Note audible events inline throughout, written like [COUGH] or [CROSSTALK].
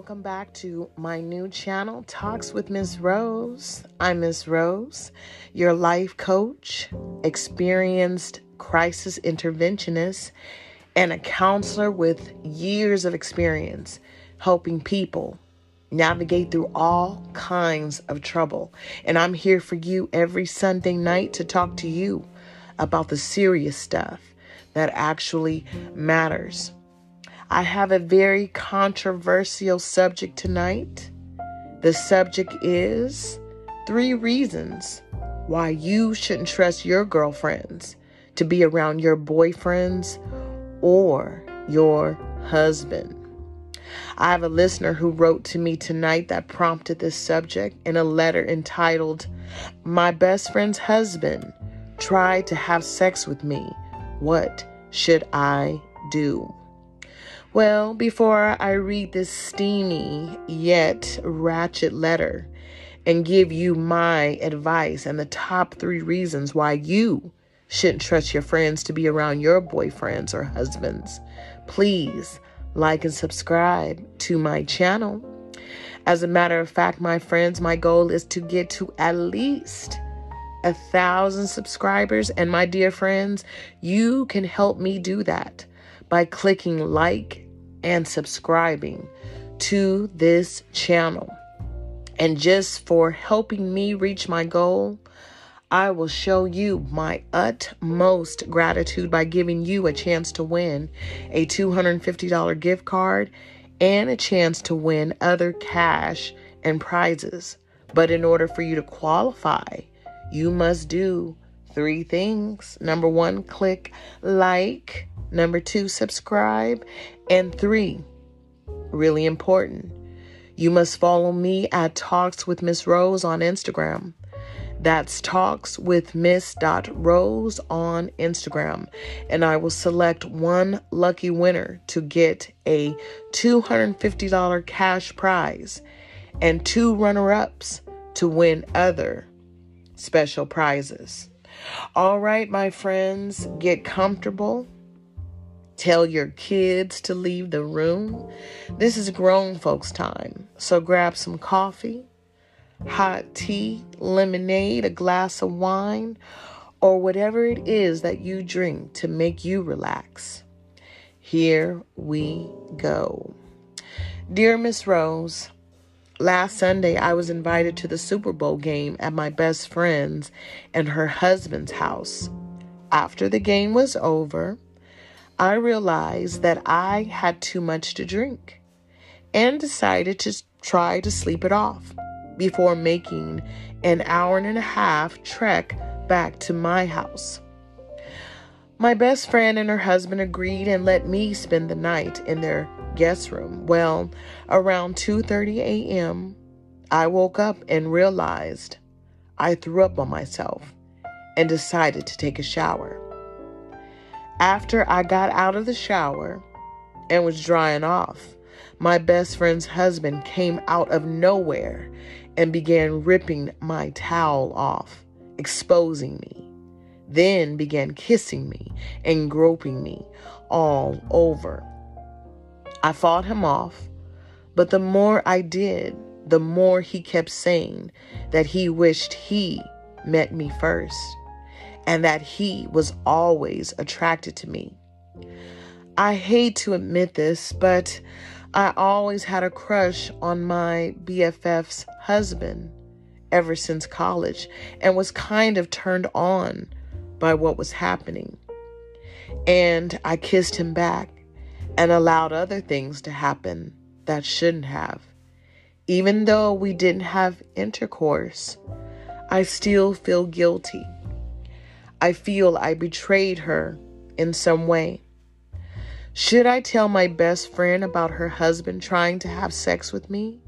welcome back to my new channel, Talks with Miss Rose. I'm Miss Rose, your life coach, experienced crisis interventionist, and a counselor with years of experience helping people navigate through all kinds of trouble. And I'm here for you every Sunday night to talk to you about the serious stuff that actually matters. I have a very controversial subject tonight. The subject is three reasons why you shouldn't trust your girlfriends to be around your boyfriends or your husband. I have a listener who wrote to me tonight that prompted this subject in a letter entitled, My Best Friend's Husband Tried to Have Sex with Me. What should I do? Well, before I read this steamy yet ratchet letter and give you my advice and the top three reasons why you shouldn't trust your friends to be around your boyfriends or husbands, please like and subscribe to my channel. As a matter of fact, my friends, my goal is to get to at least a thousand subscribers. And my dear friends, you can help me do that by clicking like and subscribing to this channel. And just for helping me reach my goal, I will show you my utmost gratitude by giving you a chance to win a $250 gift card and a chance to win other cash and prizes. But in order for you to qualify, you must do three things. Number one, click like. Number two, subscribe. And three, really important, you must follow me at Talks with Miss Rose on Instagram. That's Talks with Miss Rose on Instagram. And I will select one lucky winner to get a $250 cash prize and two runner ups to win other special prizes. All right, my friends, get comfortable. Tell your kids to leave the room. This is grown folks' time. So grab some coffee, hot tea, lemonade, a glass of wine, or whatever it is that you drink to make you relax. Here we go. Dear Miss Rose, Last Sunday, I was invited to the Super Bowl game at my best friend's and her husband's house. After the game was over, I realized that I had too much to drink and decided to try to sleep it off before making an hour and a half trek back to my house. My best friend and her husband agreed and let me spend the night in their guest room. Well, around 2:30 a.m., I woke up and realized I threw up on myself and decided to take a shower. After I got out of the shower and was drying off, my best friend's husband came out of nowhere and began ripping my towel off, exposing me. Then began kissing me and groping me all over. I fought him off, but the more I did, the more he kept saying that he wished he met me first and that he was always attracted to me. I hate to admit this, but I always had a crush on my BFF's husband ever since college and was kind of turned on by what was happening. And I kissed him back and allowed other things to happen that shouldn't have. Even though we didn't have intercourse, I still feel guilty. I feel I betrayed her in some way. Should I tell my best friend about her husband trying to have sex with me?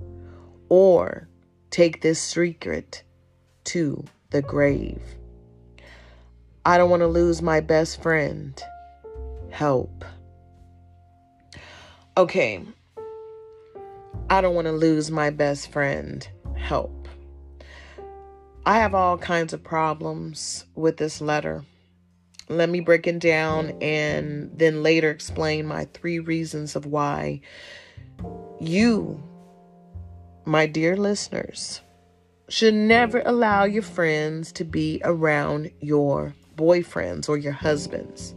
Or take this secret to the grave? I don't want to lose my best friend. Help. Okay. I don't want to lose my best friend. Help. I have all kinds of problems with this letter. Let me break it down and then later explain my three reasons of why you my dear listeners, should never allow your friends to be around your boyfriends or your husbands.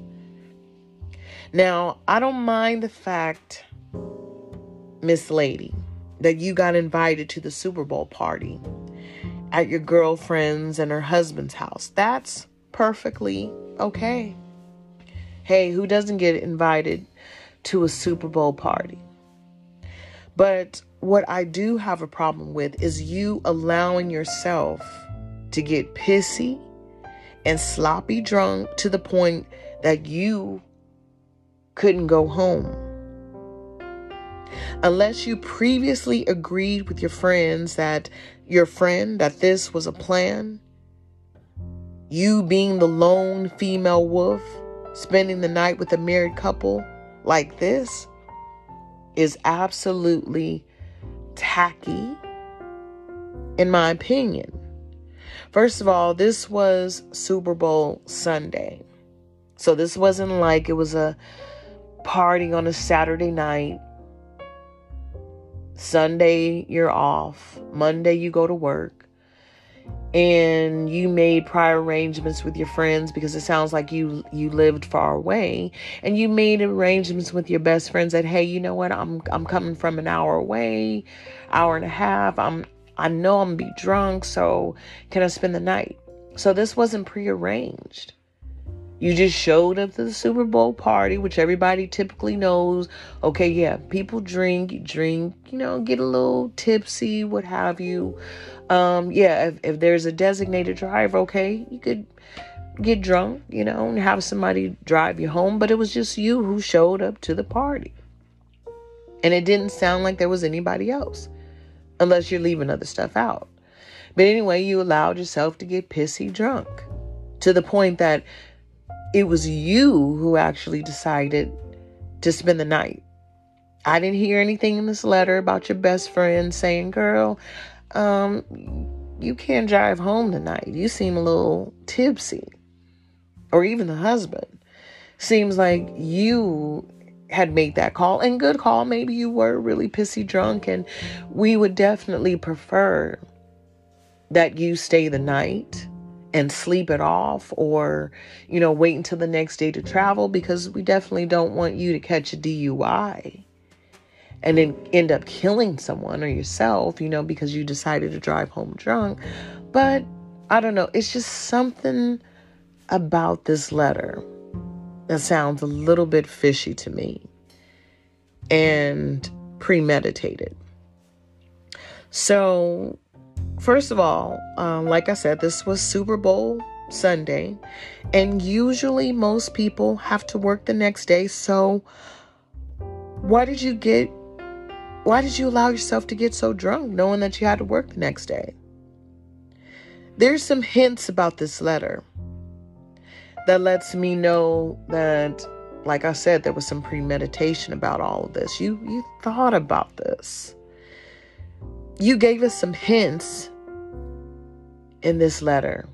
Now, I don't mind the fact, Miss Lady, that you got invited to the Super Bowl party at your girlfriend's and her husband's house. That's perfectly okay. Hey, who doesn't get invited to a Super Bowl party? But what I do have a problem with is you allowing yourself to get pissy and sloppy drunk to the point that you couldn't go home. Unless you previously agreed with your friends that your friend that this was a plan, you being the lone female wolf, spending the night with a married couple like this is absolutely tacky, in my opinion. First of all, this was Super Bowl Sunday. So this wasn't like it was a party on a Saturday night. Sunday, you're off. Monday, you go to work. And you made prior arrangements with your friends because it sounds like you you lived far away. And you made arrangements with your best friends that hey you know what? I'm i'm coming from an hour away hour and a half. I'm i know i'm gonna be drunk so can i spend the night? So this wasn't prearranged you just showed up to the Super Bowl party, which everybody typically knows. Okay, yeah, people drink, drink, you know, get a little tipsy, what have you. Um, yeah, if, if there's a designated driver, okay, you could get drunk, you know, and have somebody drive you home, but it was just you who showed up to the party. And it didn't sound like there was anybody else, unless you're leaving other stuff out. But anyway, you allowed yourself to get pissy drunk to the point that it was you who actually decided to spend the night. I didn't hear anything in this letter about your best friend saying, Girl, um, you can't drive home tonight. You seem a little tipsy. Or even the husband. Seems like you had made that call and good call. Maybe you were really pissy drunk, and we would definitely prefer that you stay the night and sleep it off or, you know, wait until the next day to travel because we definitely don't want you to catch a DUI and then end up killing someone or yourself, you know, because you decided to drive home drunk. But I don't know, it's just something about this letter that sounds a little bit fishy to me and premeditated. So First of all, um, like I said, this was Super Bowl Sunday, and usually most people have to work the next day. So, why did you get? Why did you allow yourself to get so drunk, knowing that you had to work the next day? There's some hints about this letter that lets me know that, like I said, there was some premeditation about all of this. You you thought about this. You gave us some hints in this letter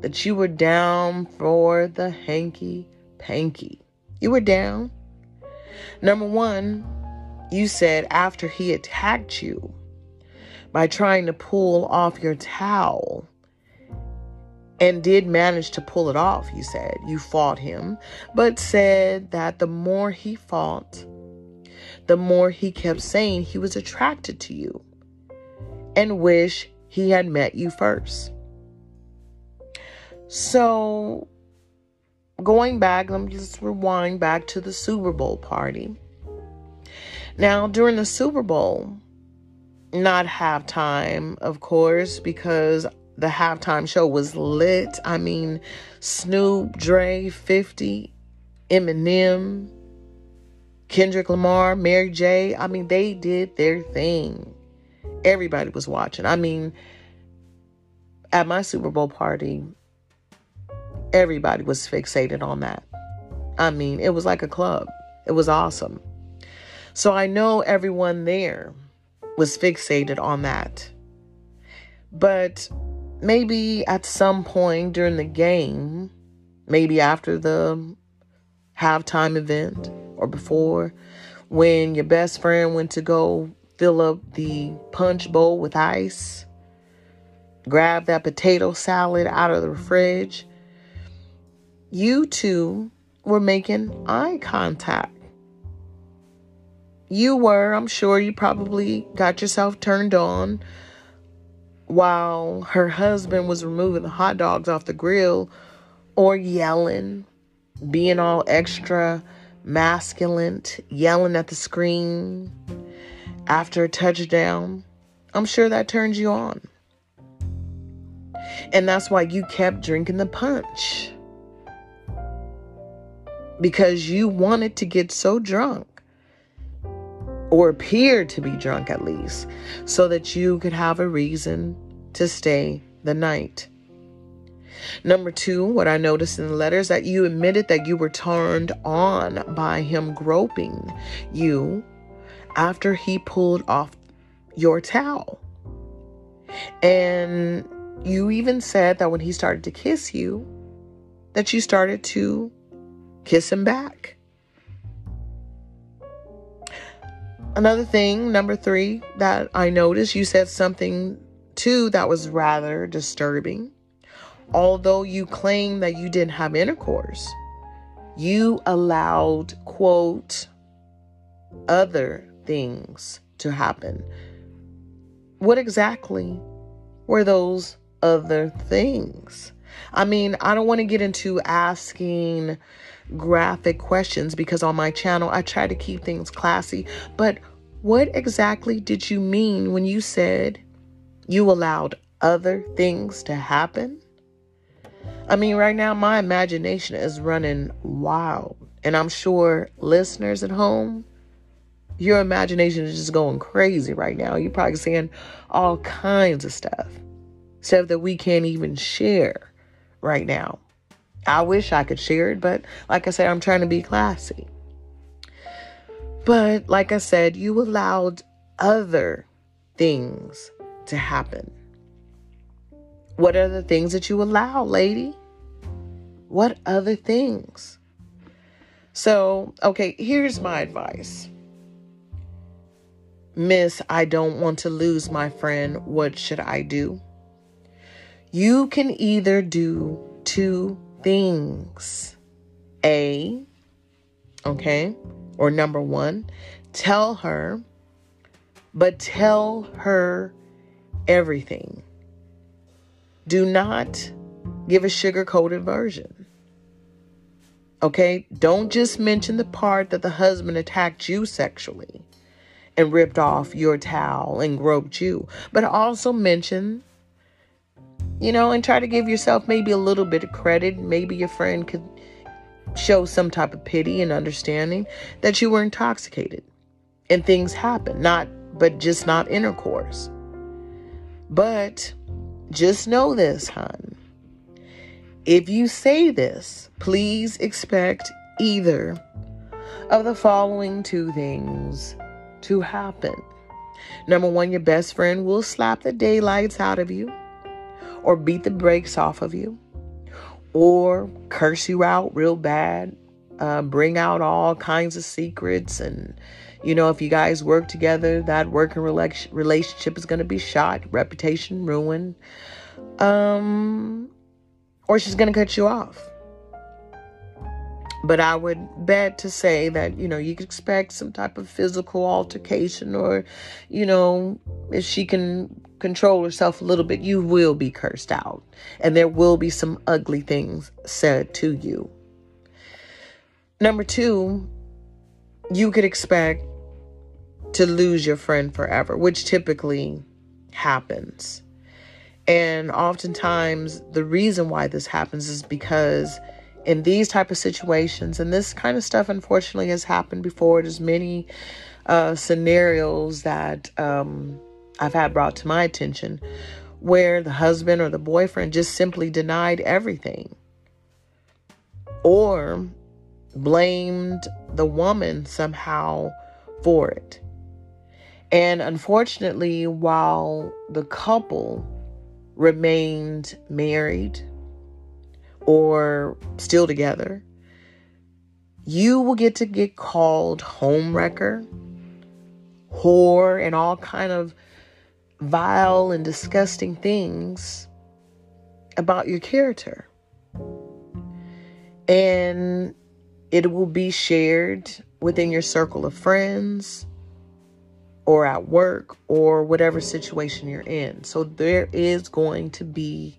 that you were down for the hanky panky. You were down. Number one, you said after he attacked you by trying to pull off your towel and did manage to pull it off, you said. You fought him, but said that the more he fought, the more he kept saying he was attracted to you and wish he had met you first. So, going back, let me just rewind back to the Super Bowl party. Now, during the Super Bowl, not halftime, of course, because the halftime show was lit. I mean, Snoop, Dre, 50, Eminem, Kendrick Lamar, Mary J. I mean, they did their thing. Everybody was watching. I mean, at my Super Bowl party, everybody was fixated on that. I mean, it was like a club. It was awesome. So I know everyone there was fixated on that. But maybe at some point during the game, maybe after the halftime event or before, when your best friend went to go fill up the punch bowl with ice, grab that potato salad out of the fridge. You two were making eye contact. You were, I'm sure you probably got yourself turned on while her husband was removing the hot dogs off the grill or yelling, being all extra masculine, yelling at the screen after a touchdown. I'm sure that turns you on. And that's why you kept drinking the punch. Because you wanted to get so drunk, or appear to be drunk at least, so that you could have a reason to stay the night. Number two, what I noticed in the letters that you admitted that you were turned on by him groping you after he pulled off your towel. And you even said that when he started to kiss you, that you started to kiss him back. Another thing, number three, that I noticed, you said something too that was rather disturbing. Although you claim that you didn't have intercourse, you allowed, quote, other things to happen. What exactly were those other things? I mean, I don't want to get into asking graphic questions because on my channel I try to keep things classy. But what exactly did you mean when you said you allowed other things to happen? I mean, right now my imagination is running wild. And I'm sure listeners at home, your imagination is just going crazy right now. You're probably seeing all kinds of stuff, stuff that we can't even share right now. I wish I could share it, but like I said, I'm trying to be classy. But like I said, you allowed other things to happen. What are the things that you allow, lady? What other things? So, okay, here's my advice. Miss, I don't want to lose my friend. What should I do? You can either do two things. A, okay, or number one, tell her, but tell her everything. Do not give a sugar coated version. Okay? Don't just mention the part that the husband attacked you sexually and ripped off your towel and groped you, but also mention you know, and try to give yourself maybe a little bit of credit. Maybe your friend could show some type of pity and understanding that you were intoxicated and things happen, not, but just not intercourse. But just know this, hon. If you say this, please expect either of the following two things to happen. Number one, your best friend will slap the daylights out of you or beat the brakes off of you or curse you out real bad, uh, bring out all kinds of secrets. And, you know, if you guys work together, that working relationship is going to be shot, reputation ruined. Um, or she's going to cut you off. But I would bet to say that, you know, you could expect some type of physical altercation or, you know, if she can control herself a little bit, you will be cursed out. And there will be some ugly things said to you. Number two, you could expect to lose your friend forever, which typically happens. And oftentimes the reason why this happens is because in these type of situations and this kind of stuff unfortunately has happened before there's many uh, scenarios that um, I've had brought to my attention where the husband or the boyfriend just simply denied everything or blamed the woman somehow for it. And unfortunately, while the couple remained married or still together, you will get to get called home wrecker whore and all kind of vile and disgusting things about your character. And it will be shared within your circle of friends or at work or whatever situation you're in. So there is going to be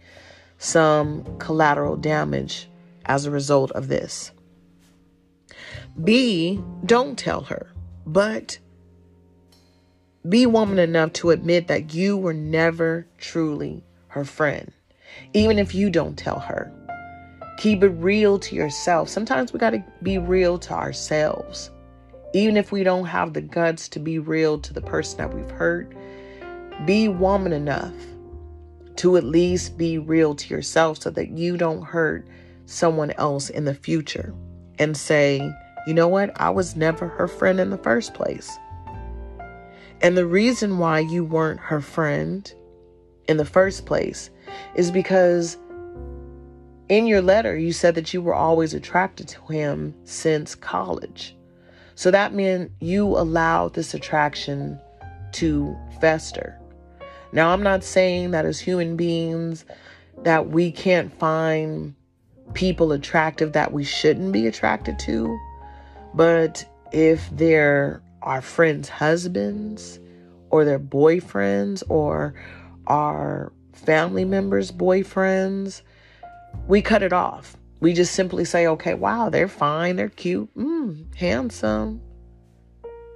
some collateral damage as a result of this. B, don't tell her, but be woman enough to admit that you were never truly her friend, even if you don't tell her. Keep it real to yourself. Sometimes we got to be real to ourselves. Even if we don't have the guts to be real to the person that we've hurt, be woman enough to at least be real to yourself so that you don't hurt someone else in the future and say, you know what? I was never her friend in the first place. And the reason why you weren't her friend in the first place is because in your letter you said that you were always attracted to him since college. So that meant you allowed this attraction to fester. Now, I'm not saying that as human beings that we can't find people attractive that we shouldn't be attracted to, but if they're our friends' husbands or their boyfriends or our family members' boyfriends, we cut it off we just simply say, okay, wow, they're fine, they're cute, mm, handsome,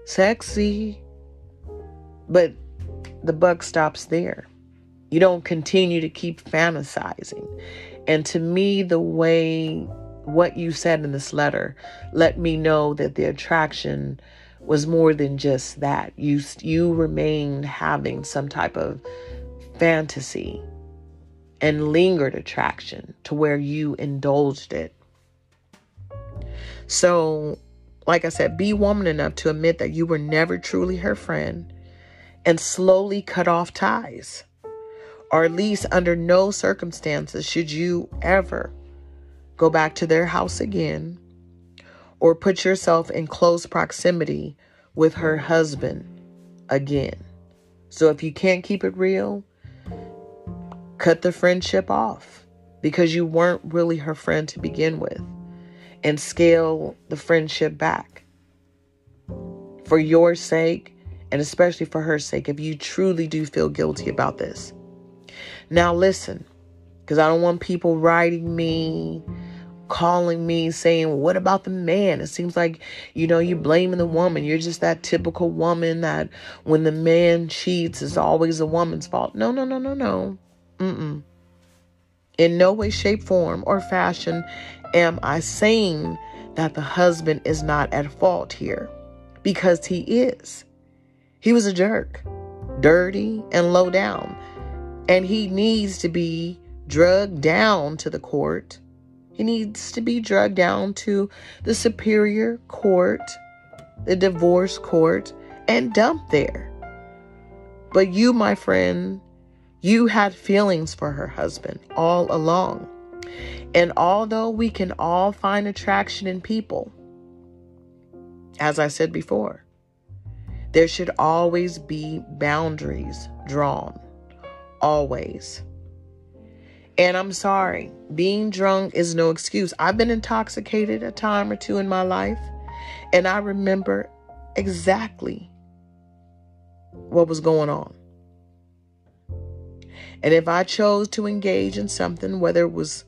sexy. But the buck stops there. You don't continue to keep fantasizing. And to me, the way what you said in this letter let me know that the attraction was more than just that. You you remained having some type of fantasy and lingered attraction to where you indulged it. So, like I said, be woman enough to admit that you were never truly her friend and slowly cut off ties. Or at least under no circumstances should you ever go back to their house again or put yourself in close proximity with her husband again. So if you can't keep it real, cut the friendship off because you weren't really her friend to begin with and scale the friendship back for your sake and especially for her sake if you truly do feel guilty about this. Now, listen, because I don't want people writing me, calling me, saying, What about the man? It seems like, you know, you're blaming the woman. You're just that typical woman that when the man cheats, it's always the woman's fault. No, no, no, no, no. Mm-mm. In no way, shape, form, or fashion am I saying that the husband is not at fault here because he is. He was a jerk, dirty, and low down. And he needs to be drugged down to the court. He needs to be drugged down to the superior court, the divorce court, and dumped there. But you, my friend, you had feelings for her husband all along. And although we can all find attraction in people, as I said before, there should always be boundaries drawn. Always. And I'm sorry, being drunk is no excuse. I've been intoxicated a time or two in my life, and I remember exactly what was going on. And if I chose to engage in something, whether it was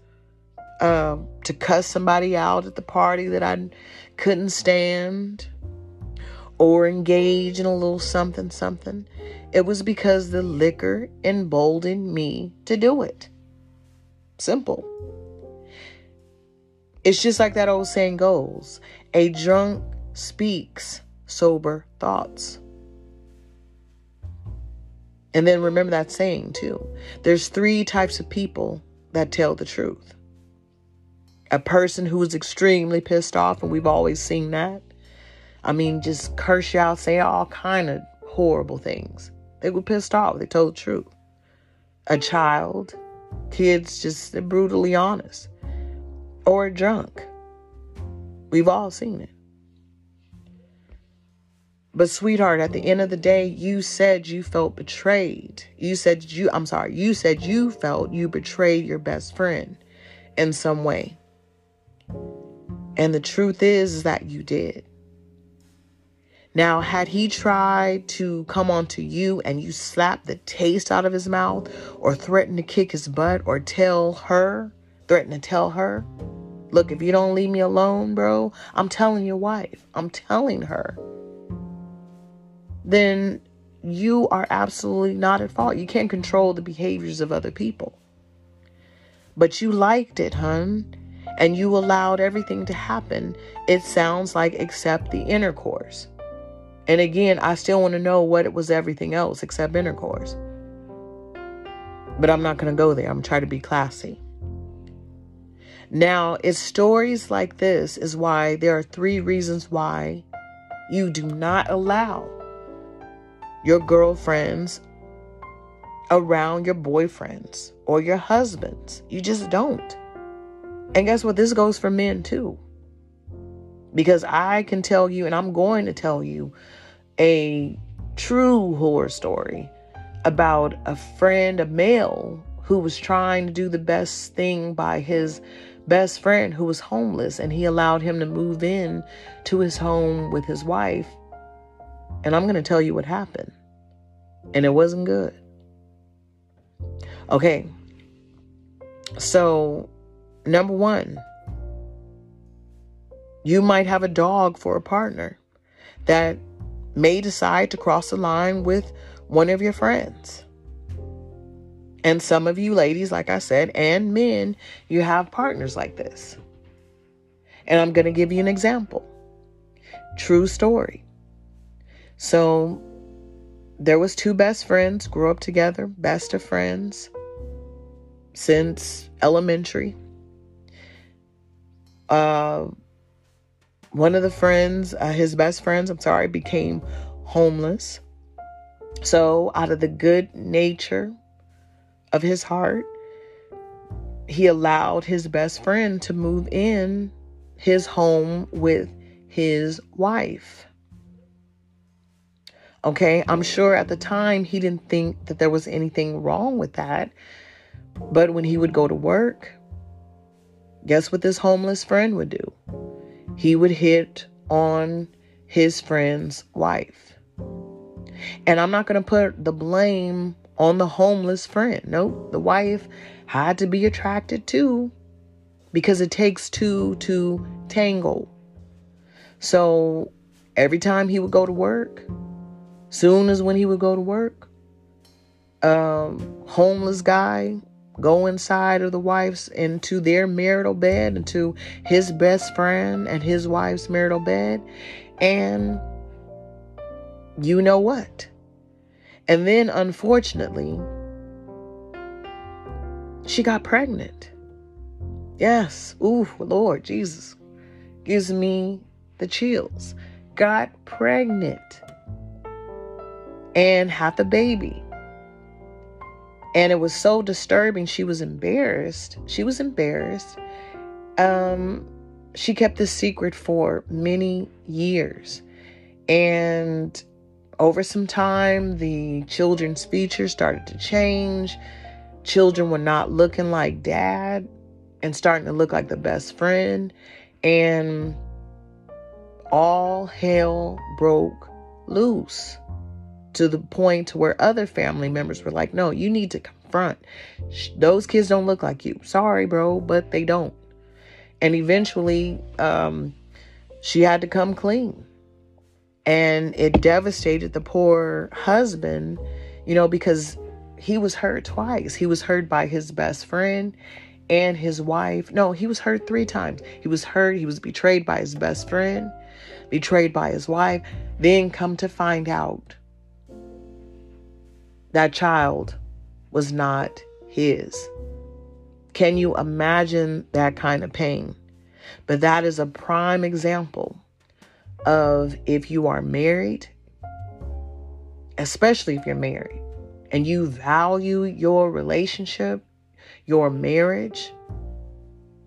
uh, to cuss somebody out at the party that I couldn't stand, or engage in a little something, something, it was because the liquor emboldened me to do it. Simple. It's just like that old saying goes a drunk speaks sober thoughts. And then remember that saying too. There's three types of people that tell the truth. A person who is extremely pissed off, and we've always seen that. I mean, just curse y'all, say all kind of horrible things. They were pissed off. They told the truth. A child, kids just brutally honest. Or drunk. We've all seen it. But sweetheart, at the end of the day, you said you felt betrayed. You said you I'm sorry, you said you felt you betrayed your best friend in some way. And the truth is, is that you did. Now, had he tried to come onto you and you slapped the taste out of his mouth or threatened to kick his butt or tell her, threaten to tell her, look, if you don't leave me alone, bro, I'm telling your wife, I'm telling her, then you are absolutely not at fault. You can't control the behaviors of other people. But you liked it, hun, and you allowed everything to happen. It sounds like except the intercourse. And again, I still want to know what it was everything else except intercourse. But I'm not going to go there. I'm trying to be classy. Now, it's stories like this is why there are three reasons why you do not allow your girlfriends around your boyfriends or your husbands. You just don't. And guess what? This goes for men too. Because I can tell you, and I'm going to tell you, a true horror story about a friend, a male, who was trying to do the best thing by his best friend who was homeless, and he allowed him to move in to his home with his wife. And I'm going to tell you what happened. And it wasn't good. Okay. So, number one, you might have a dog for a partner that may decide to cross the line with one of your friends. And some of you ladies, like I said, and men, you have partners like this. And I'm going to give you an example. True story. So there was two best friends, grew up together, best of friends since elementary. Uh one of the friends, uh, his best friends, I'm sorry, became homeless. So, out of the good nature of his heart, he allowed his best friend to move in his home with his wife. Okay, I'm sure at the time he didn't think that there was anything wrong with that. But when he would go to work, guess what this homeless friend would do? He would hit on his friend's wife. And I'm not going to put the blame on the homeless friend. Nope, the wife had to be attracted too because it takes two to tangle. So every time he would go to work, soon as when he would go to work, um, homeless guy go inside of the wife's into their marital bed, into his best friend and his wife's marital bed. And you know what? And then unfortunately, she got pregnant. Yes. Ooh, Lord Jesus. Gives me the chills. Got pregnant and had the baby. And it was so disturbing. She was embarrassed. She was embarrassed. Um, she kept this secret for many years. And over some time, the children's features started to change. Children were not looking like dad and starting to look like the best friend. And all hell broke loose to the point where other family members were like, no, you need to confront. Those kids don't look like you. Sorry, bro, but they don't. And eventually, um, she had to come clean. And it devastated the poor husband, you know, because he was hurt twice. He was hurt by his best friend and his wife. No, he was hurt three times. He was hurt, he was betrayed by his best friend, betrayed by his wife, then come to find out that child was not his. Can you imagine that kind of pain? But that is a prime example of if you are married, especially if you're married, and you value your relationship, your marriage.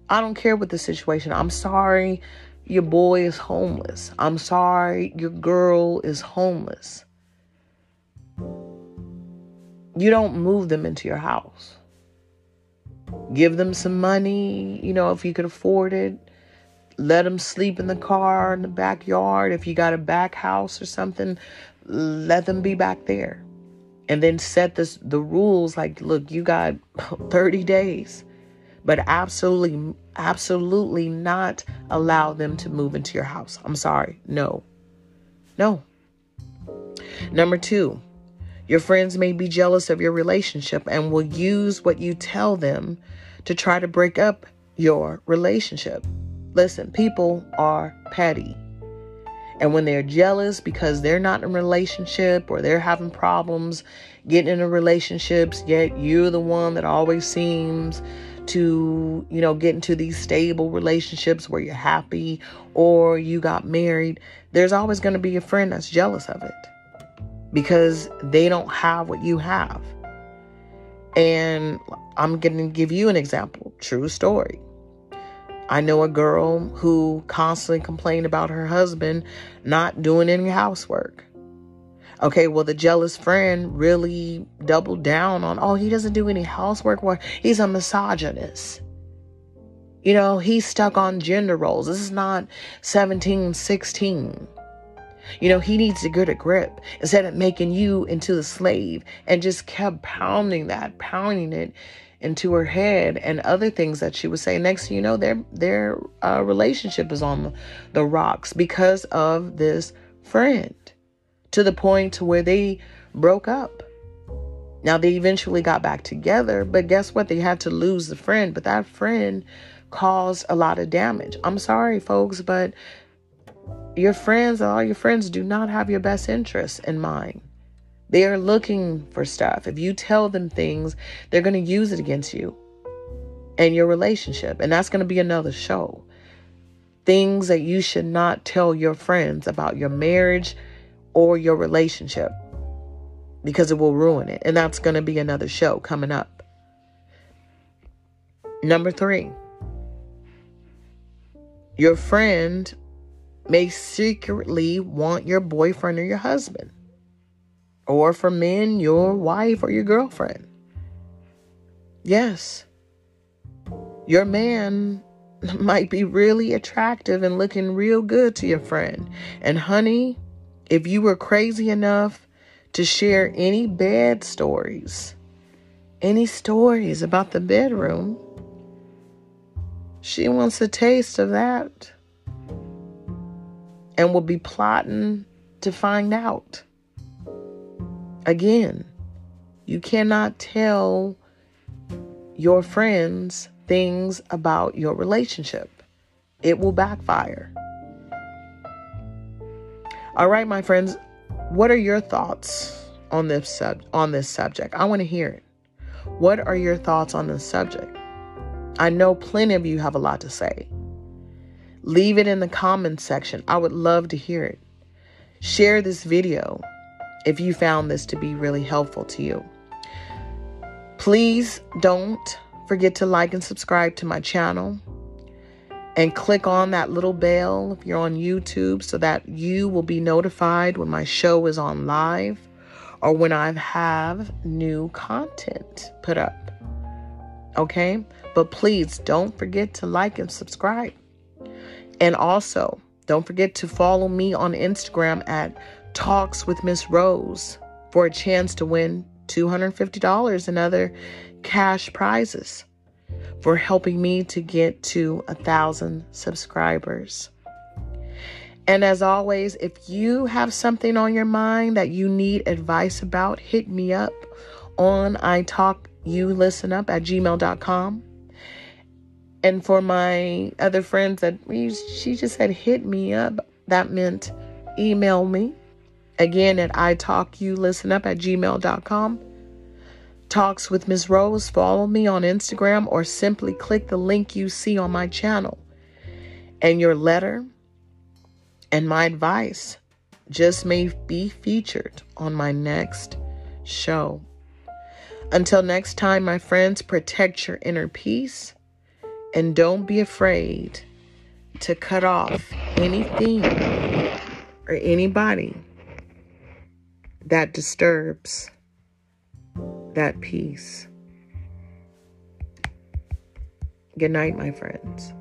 I don't care what the situation. I'm sorry your boy is homeless. I'm sorry your girl is homeless. You don't move them into your house. Give them some money, you know, if you could afford it. Let them sleep in the car in the backyard. If you got a back house or something, let them be back there. And then set this, the rules like, look, you got [LAUGHS] 30 days but absolutely, absolutely not allow them to move into your house. I'm sorry. No. No. Number two, your friends may be jealous of your relationship and will use what you tell them to try to break up your relationship. Listen, people are petty. And when they're jealous because they're not in a relationship or they're having problems getting into relationships, yet you're the one that always seems to, you know, get into these stable relationships where you're happy or you got married, there's always going to be a friend that's jealous of it because they don't have what you have. And I'm going to give you an example, true story. I know a girl who constantly complained about her husband not doing any housework. Okay, well, the jealous friend really doubled down on, oh, he doesn't do any housework work. He's a misogynist. You know, he's stuck on gender roles. This is not 17, 16. You know, he needs to get a grip instead of making you into a slave and just kept pounding that, pounding it into her head and other things that she would say. Next you know, their their uh, relationship is on the, the rocks because of this friend to the point to where they broke up. Now they eventually got back together, but guess what? They had to lose the friend, but that friend caused a lot of damage. I'm sorry, folks, but your friends, all your friends do not have your best interests in mind. They are looking for stuff. If you tell them things, they're going to use it against you and your relationship. And that's going to be another show. Things that you should not tell your friends about your marriage, or your relationship because it will ruin it. And that's going to be another show coming up. Number three, your friend may secretly want your boyfriend or your husband, or for men, your wife or your girlfriend. Yes, your man [LAUGHS] might be really attractive and looking real good to your friend. And honey, if you were crazy enough to share any bad stories, any stories about the bedroom, she wants a taste of that and will be plotting to find out. Again, you cannot tell your friends things about your relationship, it will backfire. All right, my friends, what are your thoughts on this sub on this subject? I want to hear it. What are your thoughts on this subject? I know plenty of you have a lot to say. Leave it in the comments section. I would love to hear it. Share this video if you found this to be really helpful to you. Please don't forget to like and subscribe to my channel and click on that little bell if you're on YouTube so that you will be notified when my show is on live or when I have new content put up. Okay? But please don't forget to like and subscribe. And also, don't forget to follow me on Instagram at Talks with Miss Rose for a chance to win $250 and other cash prizes for helping me to get to a thousand subscribers. And as always, if you have something on your mind that you need advice about, hit me up on I talk you listen up at gmail.com. And for my other friends that she just said hit me up, that meant email me again at I talk you listen up at gmail.com. Talks with Ms. Rose, follow me on Instagram or simply click the link you see on my channel. And your letter and my advice just may be featured on my next show. Until next time, my friends, protect your inner peace and don't be afraid to cut off anything or anybody that disturbs that peace. Good night, my friends.